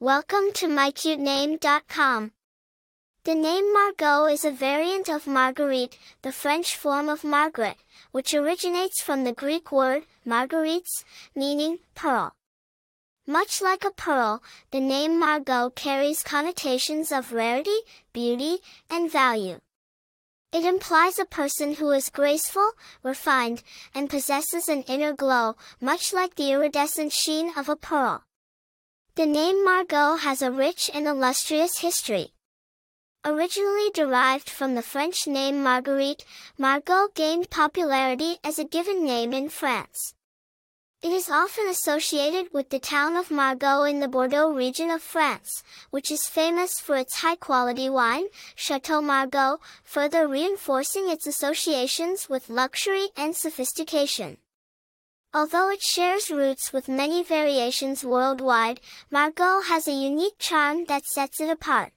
Welcome to mycutename.com. The name Margaux is a variant of Marguerite, the French form of Margaret, which originates from the Greek word margarites, meaning pearl. Much like a pearl, the name Margaux carries connotations of rarity, beauty, and value. It implies a person who is graceful, refined, and possesses an inner glow, much like the iridescent sheen of a pearl. The name Margaux has a rich and illustrious history. Originally derived from the French name Marguerite, Margaux gained popularity as a given name in France. It is often associated with the town of Margaux in the Bordeaux region of France, which is famous for its high-quality wine, Chateau Margaux, further reinforcing its associations with luxury and sophistication. Although it shares roots with many variations worldwide, Margaux has a unique charm that sets it apart.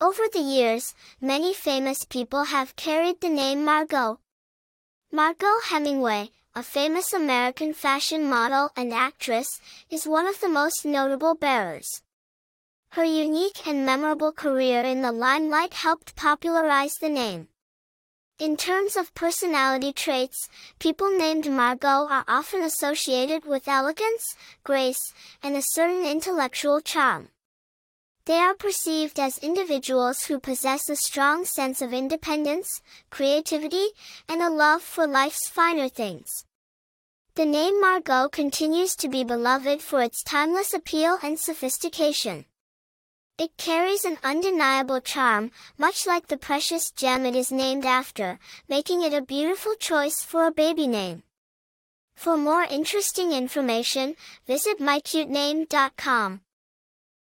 Over the years, many famous people have carried the name Margaux. Margaux Hemingway, a famous American fashion model and actress, is one of the most notable bearers. Her unique and memorable career in the limelight helped popularize the name. In terms of personality traits, people named Margaux are often associated with elegance, grace, and a certain intellectual charm. They are perceived as individuals who possess a strong sense of independence, creativity, and a love for life's finer things. The name Margaux continues to be beloved for its timeless appeal and sophistication. It carries an undeniable charm, much like the precious gem it is named after, making it a beautiful choice for a baby name. For more interesting information, visit mycutename.com.